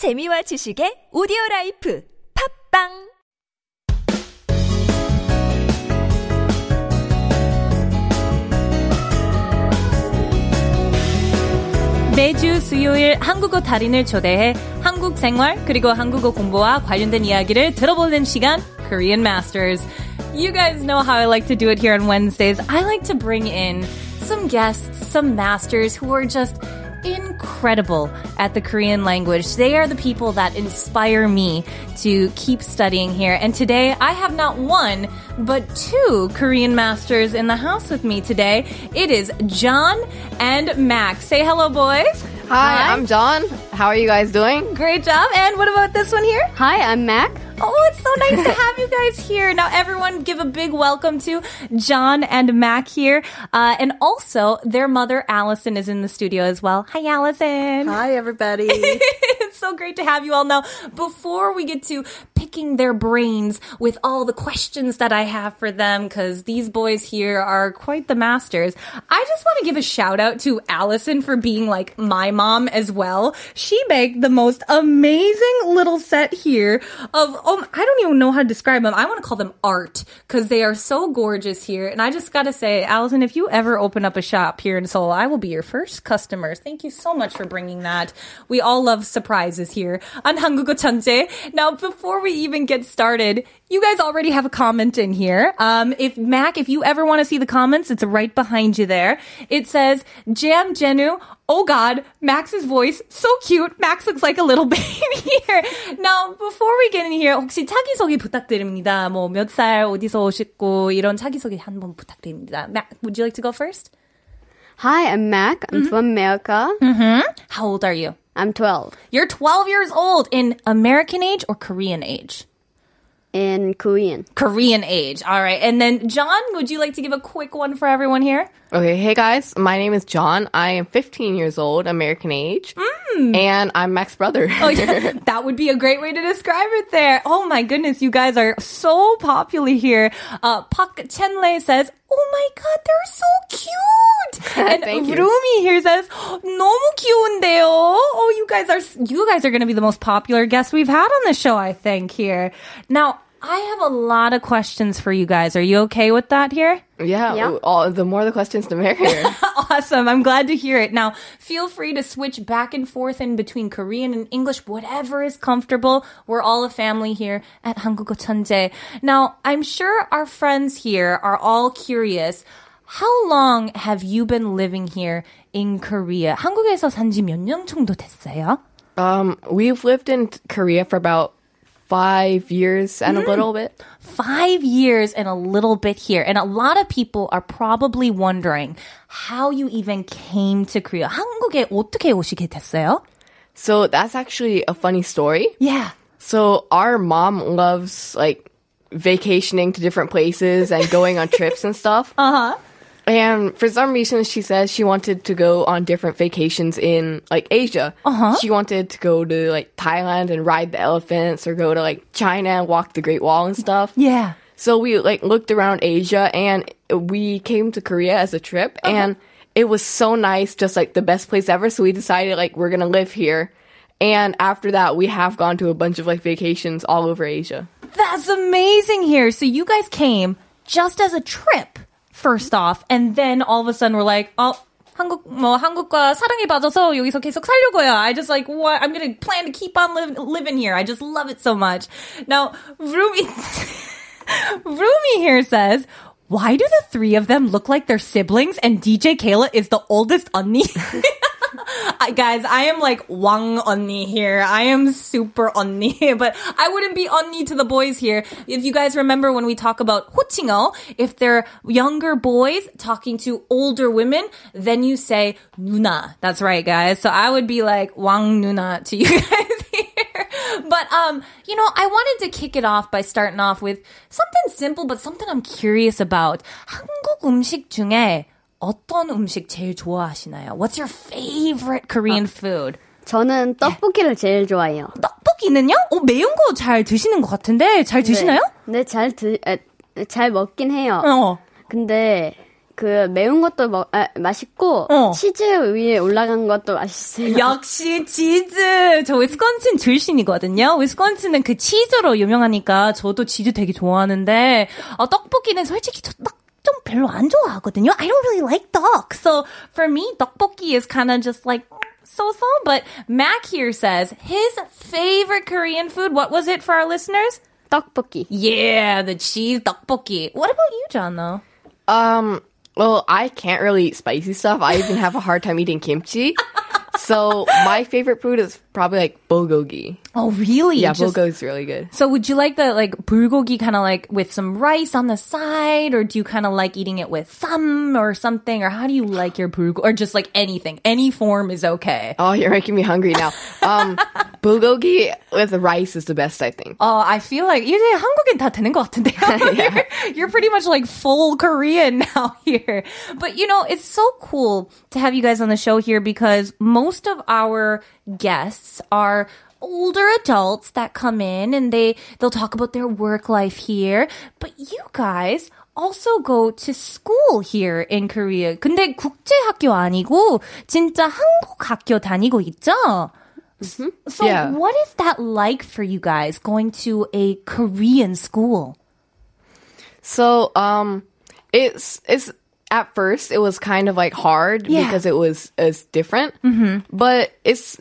재미와 지식의 오디오 라이프 팝빵 매주 수요일 한국어 달인을 초대해 한국 생활 그리고 한국어 공부와 관련된 이야기를 들어보는 시간 Korean Masters. You guys know how I like to do it here on Wednesdays. I like to bring in some guests, some masters who are just incredible at the Korean language. They are the people that inspire me to keep studying here. And today I have not one, but two Korean masters in the house with me today. It is John and Max. Say hello, boys. Hi, I'm John. How are you guys doing? Great job. And what about this one here? Hi, I'm Mac. Oh, it's so nice to have you guys here. Now, everyone, give a big welcome to John and Mac here. Uh, and also, their mother, Allison, is in the studio as well. Hi, Allison. Hi, everybody. so great to have you all now. Before we get to picking their brains with all the questions that I have for them, because these boys here are quite the masters, I just want to give a shout out to Allison for being like my mom as well. She made the most amazing little set here of, um, I don't even know how to describe them. I want to call them art because they are so gorgeous here. And I just got to say, Allison, if you ever open up a shop here in Seoul, I will be your first customers. Thank you so much for bringing that. We all love surprises here on 한국어 천재. Now, before we even get started, you guys already have a comment in here. Um, if Mac, if you ever want to see the comments, it's right behind you there. It says, Jam Jenu, oh God, Max's voice, so cute. Max looks like a little baby here. Now, before we get in here, 혹시 자기소개 부탁드립니다. 뭐, 몇 살, 어디서 오셨고, 이런 자기소개 한번 부탁드립니다. Mac, would you like to go first? Hi, I'm Mac. I'm from America. How old are you? I'm 12. You're 12 years old in American age or Korean age? In Korean. Korean age. All right. And then, John, would you like to give a quick one for everyone here? Okay, hey guys, my name is John. I am 15 years old, American age, mm. and I'm Mac's brother. Oh, yeah. that would be a great way to describe it there. Oh my goodness, you guys are so popular here. Uh, Park Chenlei says, Oh my god, they're so cute. And Thank you. Rumi here says, 너무 귀여운데요. Oh, you guys are, you guys are going to be the most popular guests we've had on the show, I think here. Now, I have a lot of questions for you guys. Are you okay with that here? yeah, Yeah. All, the more the questions, the merrier. awesome. I'm glad to hear it. Now, feel free to switch back and forth in between Korean and English, whatever is comfortable. We're all a family here at 한국어 천재. Now, I'm sure our friends here are all curious. How long have you been living here in Korea? 한국에서 산지 몇 년 정도 됐어요? um, we've lived in Korea for about five years and a little bit. five years and a little bit here. And a lot of people are probably wondering how you even came to Korea. 한국에 어떻게 오시게 됐어요? So that's actually a funny story. Yeah. So our mom loves like vacationing to different places and going on trips and stuff. Uh huh. And for some reason, she says she wanted to go on different vacations in like Asia. Uh huh. She wanted to go to like Thailand and ride the elephants, or go to like China and walk the Great Wall and stuff. Yeah. So we like looked around Asia and we came to Korea as a trip and it was so nice, just like the best place ever. So we decided like we're gonna live here. And after that, we have gone to a bunch of like vacations all over Asia. That's amazing here. So you guys came just as a trip, first off, and then all of a sudden we're like, oh, 한국 뭐 한국과 사랑에 빠져서 여기서 계속 살려고요. I just like what I'm gonna plan to keep on live, living here. I just love it so much. Now, Rumi, Rumi here says. Why do the three of them look like they're siblings and DJ Kayla is the oldest 언니? I, guys, I am like Wang 언니 here. I am super 언니, but I wouldn't be 언니 to the boys here. If you guys remember when we talk about 호칭어, if they're younger boys talking to older women, then you say 누나. That's right, guys. So I would be like Wang 누나 to you guys here. But um, you know, I wanted to kick it off by starting off with something simple, but something I'm curious about. 한국 음식 중에 어떤 음식 제일 좋아하시나요? What's your favorite Korean food? 저는 떡볶이를 제일 좋아해요. 떡볶이는요? 어, 매운 거 잘 드시는 것 같은데 잘 드시나요? 네, 잘 드, 에, 잘 먹긴 해요. 어. 근데 그 매운 것도 먹, 아, 맛있고 어. 치즈 위에 올라간 것도 맛있어요. 역시 치즈. 저 위스콘신 출신이거든요. 위스콘신은 그 치즈로 유명하니까 저도 치즈 되게 좋아하는데 어, 떡볶이는 솔직히 저 떡 좀 별로 안 좋아하거든요. I don't really like duck. So for me, 떡볶이 is kind of just like so-so. But Mac here says his favorite Korean food. What was it for our listeners? 떡볶이. Yeah, the cheese 떡볶이. What about you, John? Though. Um, well, I can't really eat spicy stuff. I even have a hard time eating kimchi. so my favorite food is probably like bulgogi. Oh, really? Yeah, Just- bulgogi is really good. So would you like the like bulgogi kind of like with some rice on the side, or do you kind of like eating it with some or something, or how do you like your bulgogi, or just like anything, any form is okay? Oh, you're making me hungry now. Um, bulgogi with rice is the best, I think. Uh, I feel like 이제 한국인 다 되는 것 같은데요. you're, you're pretty much like full Korean now here. But you know, it's so cool to have you guys on the show here because most of our guests are older adults that come in and they they'll talk about their work life here. But you guys also go to school here in Korea. 근데 국제 학교 아니고 진짜 한국 학교 다니고 있죠? So Yeah. what is that like for you guys going to a Korean school? So, um, it's, it's, at first it was kind of like hard Yeah. because it was, it's different. Mm-hmm. But it's,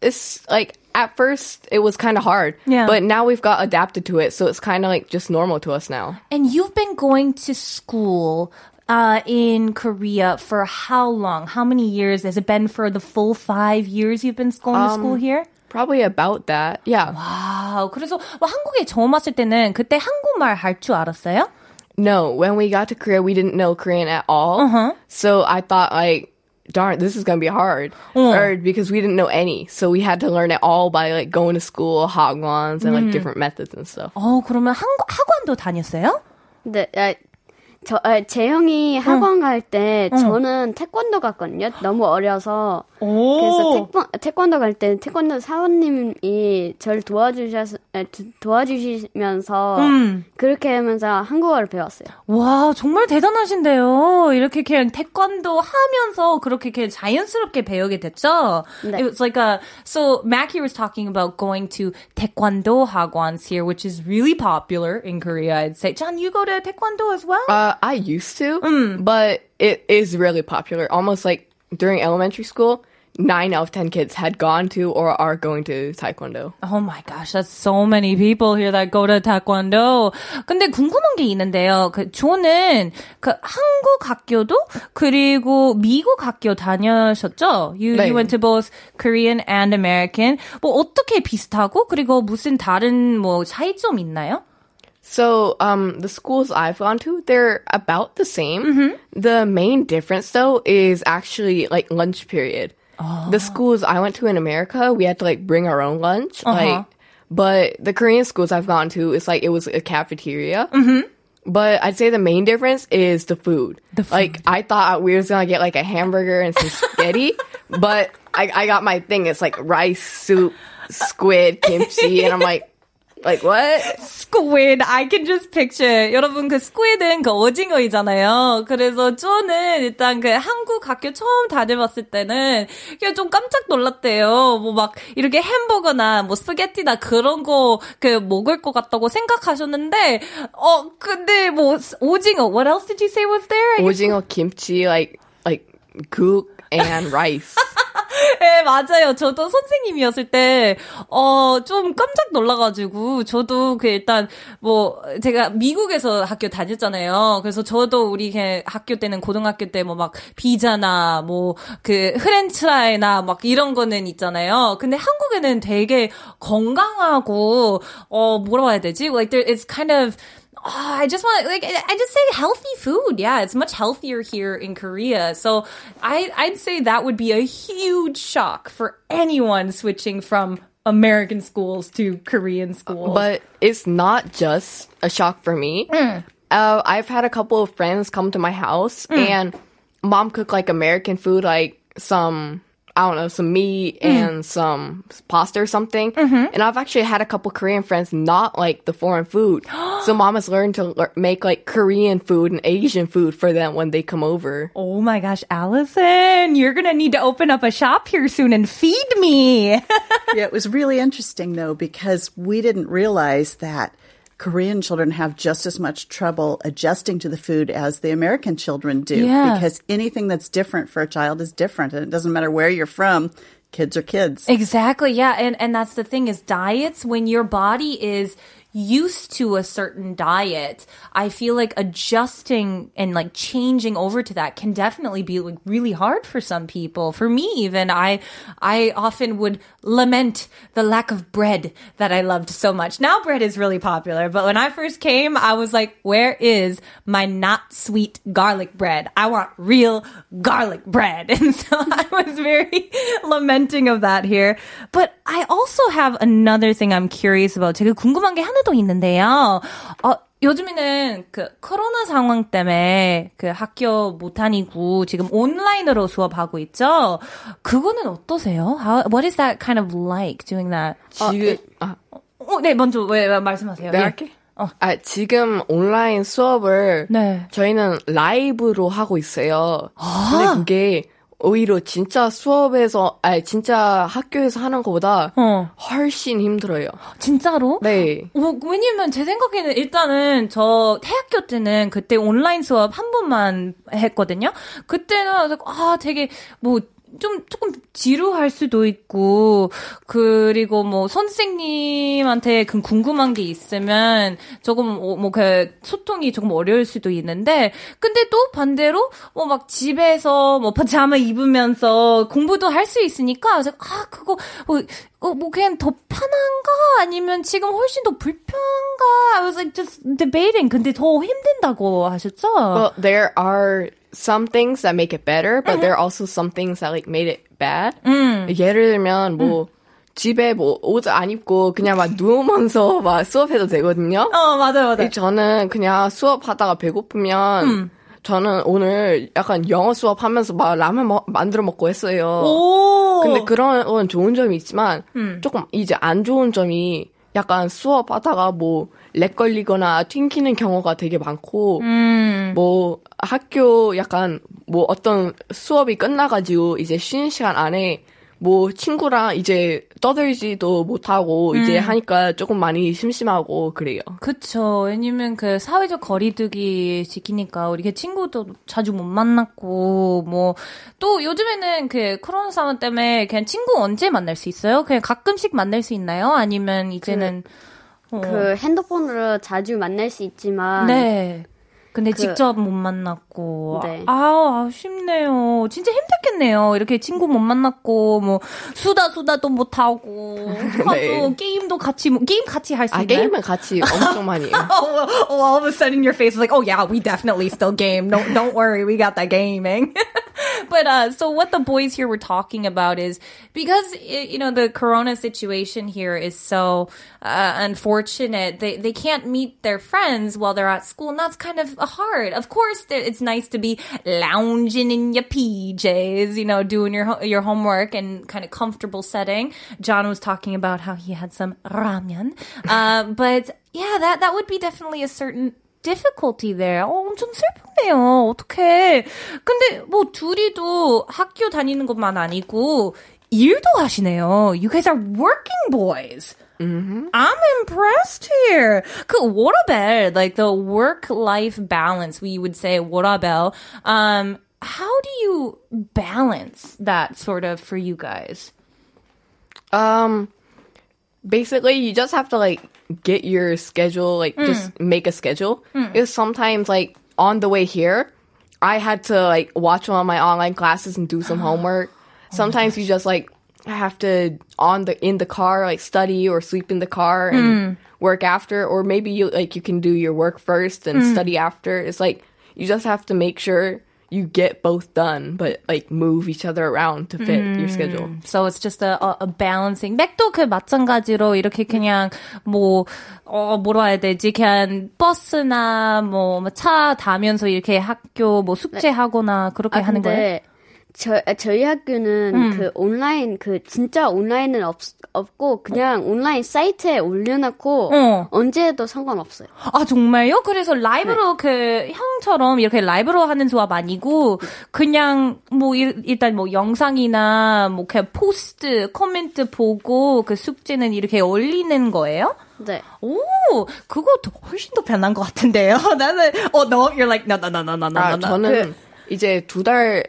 it's like, at first it was kind of hard. Yeah. But now we've got adapted to it. So it's kind of like just normal to us now. And you've been going to school uh, in Korea for how long? How many years? Has it been for the full five years you've been going to school here? Probably about that. Yeah. 아, 그래서 뭐 한국에 처음 왔을 때는 그때 한국말 할 줄 알았어요? No, when we got to Korea, we didn't know Korean at all. Uh-huh. So I thought like, darn, this is gonna be hard. Uh. Or because we didn't know any. So we had to learn it all by like going to school, hagwons, and Mm-hmm. like different methods and stuff. 어, 그러면 한, 학원도 다녔어요? 근데 아, 저, 아, 제 형이 학원 갈때 저는 태권도 갔거든요. 너무 어려서. 그래서 태권, 태권 도 갈 때 태권도 사원님이 저를 도와주셔서, 아, 도- 도와주시면서 그렇게 하면서 한국어를 배웠어요. 와, 정말 대단하신데요. 이렇게 그냥 태권도 하면서 그렇게 그냥 자연스럽게 배우게 됐죠? 네. It was like a, so Mac here was talking about going to taekwondo hagwons here, which is really popular in Korea, I'd say. John, you go to taekwondo as well? Uh, I used to, Mm. but it is really popular. Almost like during elementary school, nine out of ten kids had gone to or are going to taekwondo. Oh my gosh, that's so many people here that go to taekwondo. 근데 궁금한 게 있는데요. 그 저는 그 한국 학교도 그리고 미국 학교 다녀셨죠? You, 네. you went to both Korean and American. 뭐 어떻게 비슷하고 그리고 무슨 다른 뭐 차이점 있나요? So, um, the schools I've gone to, they're about the same. Mm-hmm. The main difference though is actually like lunch period. Oh. The schools I went to in America, we had to like bring our own lunch. Uh-huh. Like, but the Korean schools I've gone to, it's like it was a cafeteria. Mm-hmm. But I'd say the main difference is the food. The Like, I thought we was gonna get like a hamburger and some spaghetti, but I, I got my thing. It's like rice, soup, squid, kimchi, and I'm like, like what? Squid, I can just picture. 여러분 그 squid은 그 오징어이잖아요. 그래서 저는 일단 그 한국 학교 처음 다녀봤을 때는 그냥 좀 깜짝 놀랐대요. 뭐 막 이렇게 햄버거나 뭐 스파게티나 그런 거 그 먹을 것 같다고 생각하셨는데 어 근데 뭐 오징어. What else did you say was there? 오징어 kimchi, like like gook and rice. 네, 맞아요. 저도 선생님이었을 때, 어, 좀 깜짝 놀라가지고, 저도 그 일단, 뭐, 제가 미국에서 학교 다녔잖아요. 그래서 저도 우리 걔 학교 때는, 고등학교 때 뭐 막, 비자나, 뭐, 그, 프렌치라이나 막 이런 거는 있잖아요. 근데 한국에는 되게 건강하고, 어, 뭐라고 해야 되지? Like, there, it's kind of, Ah, I just want like I just say healthy food. Yeah, it's much healthier here in Korea. So I I'd say that would be a huge shock for anyone switching from American schools to Korean schools. But it's not just a shock for me. Uh, I've had a couple of friends come to my house and mom cook like American food, like some I don't know, some meat mm. and some pasta or something. Mm-hmm. And I've actually had a couple Korean friends not like the foreign food. so mom has learned to lear- make like Korean food and Asian food for them when they come over. Oh my gosh, Allison, you're gonna need to open up a shop here soon and feed me. yeah, it was really interesting though because we didn't realize that Korean children have just as much trouble adjusting to the food as the American children do Yeah. because anything that's different for a child is different and it doesn't matter where you're from, kids are kids. Exactly. Yeah. And, and that's the thing is diets, when your body is used to a certain diet, I feel like adjusting and like changing over to that can definitely be like really hard for some people. For me, even I, I often would lament the lack of bread that I loved so much. Now bread is really popular, but when I first came, I was like, where is my not sweet garlic bread? I want real garlic bread. And so I was very lamenting of that here. But I also have another thing I'm curious about. 되게 궁금한 게 하나 더 있는데요. 어, 요즘에는 그 코로나 상황 때문에 그 학교 못 다니고 지금 온라인으로 수업하고 있죠. 그거는 어떠세요? How, what is that kind of like doing that? 지금 아, 어, 네, 먼저 왜, 왜 말씀하세요. 내가 예. 할게. 아, 지금 온라인 수업을 네. 저희는 라이브로 하고 있어요. 근데 그게 오히려 진짜 수업에서, 아니, 진짜 학교에서 하는 것보다 어. 훨씬 힘들어요. 진짜로? 네. 어, 왜냐면 제 생각에는 일단은 저 대학교 때는 그때 온라인 수업 한 번만 했거든요. 그때는 아 되게 뭐 좀 조금 지루할 수도 있고 그리고 뭐 선생님한테 그 궁금한 게 있으면 조금 뭐그 소통이 조금 어려울 수도 있는데 근데 또 반대로 뭐 막 집에서 뭐 파자마 입으면서 공부도 할 수 있으니까 그래서 아 그거 뭐, 어, 뭐 그냥 더 편한가? 아니면 지금 훨씬 더 불편한가? I was like just debating. 근데 더 힘든다고 하셨죠? Well, there are some things that make it better, but there are also some things that like made it bad. 예를 들면 뭐 집에 뭐 옷 안 입고 그냥 막 누우면서 막 수업해도 되거든요. 어 맞아요 맞아요. 저는 그냥 수업하다가 배고프면 저는 오늘 약간 영어 수업하면서 막 라면 먹- 만들어 먹고 했어요. 오. 근데 그런 건 좋은 점이 있지만 조금 이제 안 좋은 점이 약간 수업하다가 뭐 렉 걸리거나 튕기는 경우가 되게 많고 뭐 학교 약간 뭐 어떤 수업이 끝나가지고 이제 쉬는 시간 안에 뭐 친구랑 이제 떠들지도 못하고 이제 하니까 조금 많이 심심하고 그래요. 그쵸. 왜냐면 그 사회적 거리두기 지키니까 우리 그 친구도 자주 못 만났고, 뭐, 또 요즘에는 그 코로나 상황 때문에 그냥 친구 언제 만날 수 있어요? 그냥 가끔씩 만날 수 있나요? 아니면 이제는. 어. 그 핸드폰으로 자주 만날 수 있지만 네. 근데 그- 직접 못 만났고. 네. 아우, 아쉽네요. 진짜 힘들겠네요. 이렇게 친구 못 만났고, 뭐, 수다 수다도 못 하고, 하도 게임도 같이, 뭐, 게임 같이 할수아 있나요? 게임은 같이 엄청 많이 해요. oh, oh, all of a sudden your face is like, oh yeah, we definitely still game. No, don't worry, we got that gaming. but uh, so what the boys here were talking about is because i- you know the Corona situation here is so uh, unfortunate. They they can't meet their friends while they're at school, and that's kind of hard. Of course, it's nice to be lounging in your PJs, you know, doing your your homework and kind of comfortable setting. John was talking about how he had some ramen, uh, but yeah, that that would be definitely a certain difficulty there. 어, 엄청 슬프네요. 어떡해. 근데 뭐 둘이도 학교 다니는 것만 아니고 일도 하시네요. You guys are working boys. I'm impressed here. 그 워라벨, like the work-life balance, we would say 워라벨. Um, how do you balance that sort of for you guys? Um, basically, you just have to like get your schedule, like mm. just make a schedule. Mm. Because sometimes, like on the way here, I had to like watch one of my online classes and do some homework. Oh sometimes you just like have to on the in the car like study or sleep in the car and mm. work after, or maybe you like you can do your work first and study after. It's like you just have to make sure you get both done, but like move each other around to fit your schedule. So it's just a, a, a balancing. 맥도 그 마찬가지로 이렇게 그냥 뭐, 어, 뭐라 해야 되지? 그냥 버스나 뭐, 차 타면서 이렇게 학교 뭐 숙제하거나 그렇게 아 하는 거예요? 저, 저희 학교는 그 온라인 그 진짜 온라인은 없, 없고 그냥 온라인 사이트에 올려놓고 어. 언제 해도 상관없어요. 아 정말요? 그래서 라이브로 그 형처럼 이렇게 라이브로 하는 수업 아니고 그냥 뭐 일, 일단 뭐 영상이나 뭐 그냥 포스트 코멘트 보고 그 숙제는 이렇게 올리는 거예요? 네. 오, 그거 더- 훨씬 더 편한 것 같은데요. 나는 어 no, you're like no no no no no no. 아. 저는 이제 두 달을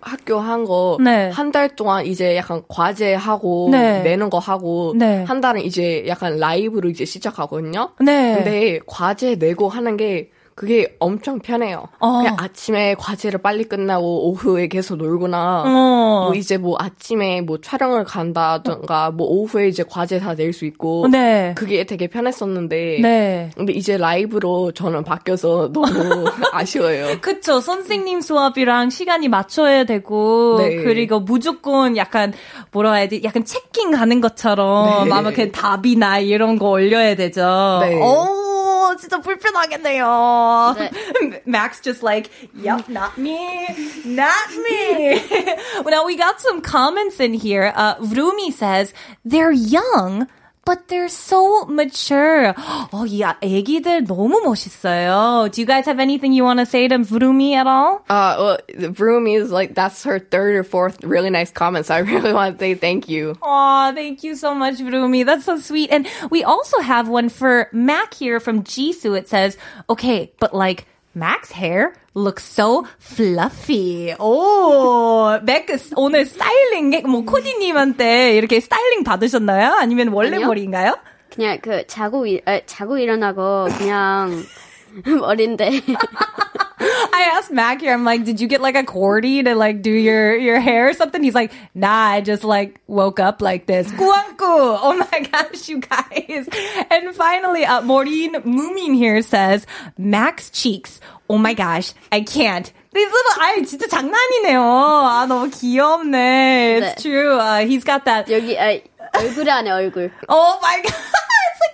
학교 한 거, 네. 한달 동안 이제 약간 과제 하고, 네. 내는 거 하고, 네. 한 달은 이제 약간 라이브로 이제 시작하거든요. 네. 근데 과제 내고 하는 게, 그게 엄청 편해요. 어. 그냥 아침에 과제를 빨리 끝나고 오후에 계속 놀거나, 어. 뭐 이제 뭐 아침에 뭐 촬영을 간다던가, 뭐 오후에 이제 과제 다 낼 수 있고, 네. 그게 되게 편했었는데, 네. 근데 이제 라이브로 저는 바뀌어서 너무 아쉬워요. 그쵸. 선생님 수업이랑 시간이 맞춰야 되고, 네. 그리고 무조건 약간, 뭐라 해야 돼, 약간 체킹 가는 것처럼, 네. 아마 그 답이나 이런 거 올려야 되죠. 네. 오, 진짜 불편하겠네요. 네. Max just like, yep, not me, not me. well, now we got some comments in here. Uh, Rumi says, they're young, but they're so mature. 어, 이 아- 애기들 너무 멋있어요. Do you guys have anything you want to say to Vroomi at all? Uh, well, the Vroomi is like that's her third or fourth really nice comment. So I really want to say thank you. Aw, thank you so much, Vroomi. That's so sweet. And we also have one for Mac here from Jisoo. It says, okay, but like, Mac's hair looks so fluffy. 오, 맥 오늘 스타일링 뭐 코디님한테 이렇게 스타일링 받으셨나요? 아니면 원래 아니요. 머리인가요? 그냥 그 자고 일, 아, 자고 일어나고 그냥 머리인데 I asked Mac here. I'm like, did you get like a cordy to like do your your hair or something? He's like, nah, I just like woke up like this. Kuangku. Oh my gosh, you guys. And finally, uh, Maureen Moomin here says, Mac's cheeks. Oh my gosh, I can't. These little, 아 진짜 장난이네요. 아 너무 귀엽네. It's 네. true. Uh, he's got that. 여기 아, 얼굴 안에 얼굴. Oh my god.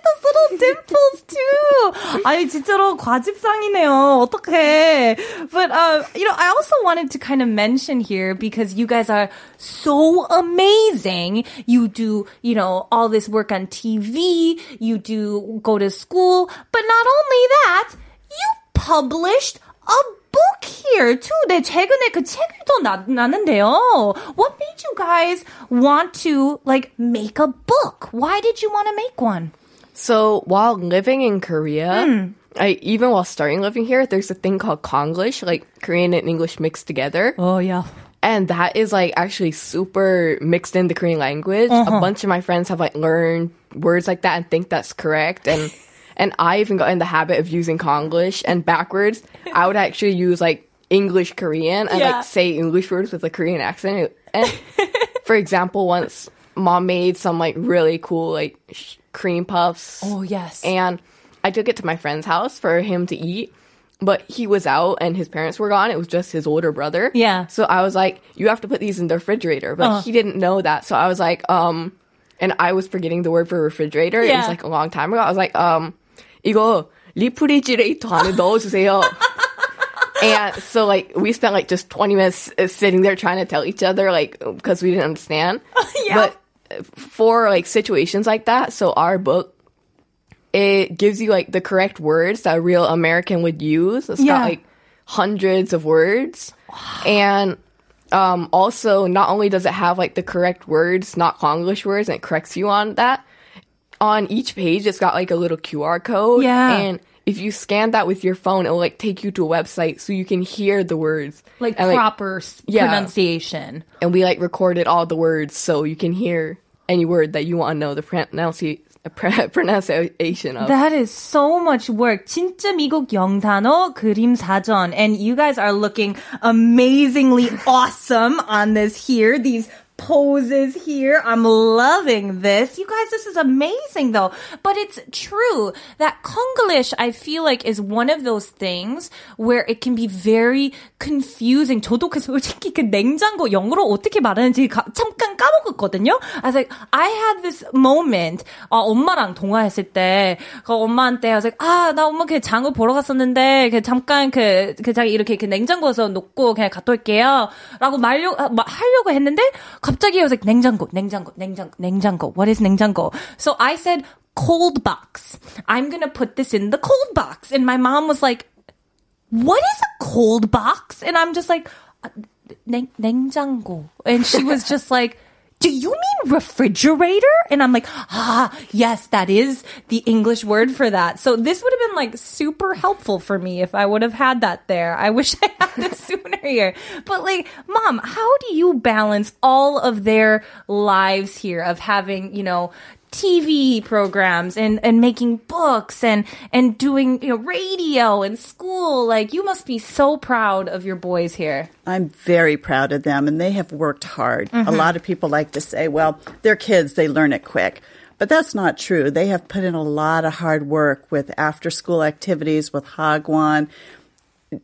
It's like those little dimples too. 아니 진짜로 과즙상이네요. 어떡해. But uh, you know, I also wanted to kind of mention here because you guys are so amazing. You do, you know, all this work on TV, you do go to school, but not only that, you published a book here too. 네, 최근에 그 책을 또 나, 나는데요. What made you guys want to like make a book? Why did you want to make one? So while living in Korea, hmm. I even while starting living here, there's a thing called Konglish, like Korean and English mixed together. Oh yeah. And that is like actually super mixed in the Korean language. A uh-huh. bunch of my friends have like learned words like that and think that's correct. And and I even got in the habit of using Konglish and backwards. I would actually use like English Korean and Yeah. like say English words with a Korean accent. And for example, once mom made some like really cool like sh- cream puffs. Oh yes. And I took it to my friend's house for him to eat. But he was out and his parents were gone. It was just his older brother. Yeah. So I was like, you have to put these in the refrigerator. But Uh. he didn't know that. So I was like, um, and I was forgetting the word for refrigerator. It Yeah. was like a long time ago. I was like, um, 이거 리프리지레이터 안에 넣어주세요. and so like we spent like just 20 minutes uh, sitting there trying to tell each other like because we didn't understand. Yeah. But uh, for like situations like that, so our book it gives you like the correct words that a real American would use. It's Yeah. got like hundreds of words. And um, also, not only does it have like the correct words, not Konglish words, and it corrects you on that, on each page it's got like a little QR code. Yeah. And if you scan that with your phone, it'll like take you to a website so you can hear the words. like and, proper s yeah. pronunciation. and we like recorded all the words so you can hear any word that you want to know the pronunci- pr- pronunciation of. That is so much work. 진짜 미국 영단어 그림 사전. And you guys are looking amazingly awesome on this here. These poses here. I'm loving this. You guys, this is amazing though. But it's true that Konglish, I feel like, is one of those things where it can be very confusing. 저도 그 솔직히 그 냉장고 영어로 어떻게 말하는지 가, 잠깐 까먹었거든요. I was like, I had this moment. 아, 엄마랑 통화했을 때, 그 엄마한테 I was like, 아, 나 엄마 그 장을 보러 갔었는데, 그 잠깐 그, 그 자기 이렇게 그 냉장고에서 놓고 그냥 갔다 올게요. 라고 말려, 마, 하려고 했는데, 갑자기 I was like, 냉장고, 냉장고, 냉장고, 냉장고. What is 냉장고? So I said, cold box. I'm gonna put this in the cold box. And my mom was like, what is a cold box? And I'm just like, uh, 냉, 냉장고. And she was just like, do you mean refrigerator? And I'm like, ah, yes, that is the English word for that. So this would have been like super helpful for me if I would have had that there. I wish I had this sooner here. But like, mom, how do you balance all of their lives here of having, you know, TV programs and, and making books and, and doing, you know, radio and school. Like, you must be so proud of your boys here. I'm very proud of them, and they have worked hard. A mm-hmm. lot of people like to say, well, they're kids, they learn it quick. But that's not true. They have put in a lot of hard work with after school activities, with Hagwon,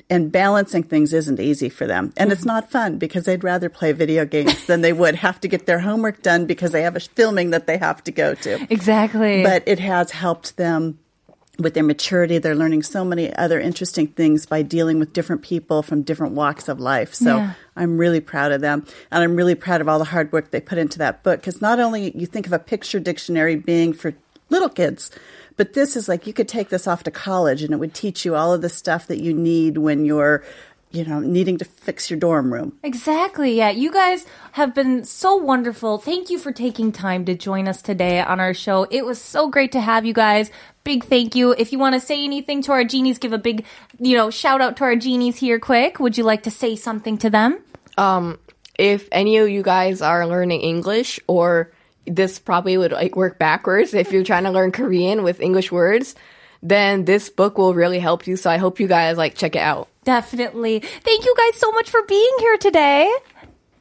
and balancing things isn't easy for them. And it's mm-hmm. not fun because they'd rather play video games than they would have to get their homework done because they have a filming that they have to go to. Exactly. But it has helped them with their maturity. They're learning so many other interesting things by dealing with different people from different walks of life. So Yeah. I'm really proud of them. And I'm really proud of all the hard work they put into that book. Because not only you think of a picture dictionary being for little kids, but this is like you could take this off to college and it would teach you all of the stuff that you need when you're, you know, needing to fix your dorm room. Exactly. Yeah. You guys have been so wonderful. Thank you for taking time to join us today on our show. It was so great to have you guys. Big thank you. If you want to say anything to our genies, give a big, you know, shout out to our genies here quick. Would you like to say something to them? Um, if any of you guys are learning English, or this probably would like work backwards. If you're trying to learn Korean with English words, then this book will really help you. So I hope you guys like check it out. Definitely. Thank you guys so much for being here today.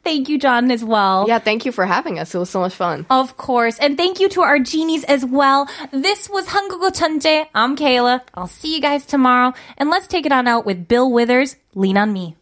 Thank you, John, as well. Yeah, thank you for having us. It was so much fun. Of course. And thank you to our genies as well. This was Hangugo Chanje. I'm Kayla. I'll see you guys tomorrow. And let's take it on out with Bill Withers, Lean on Me.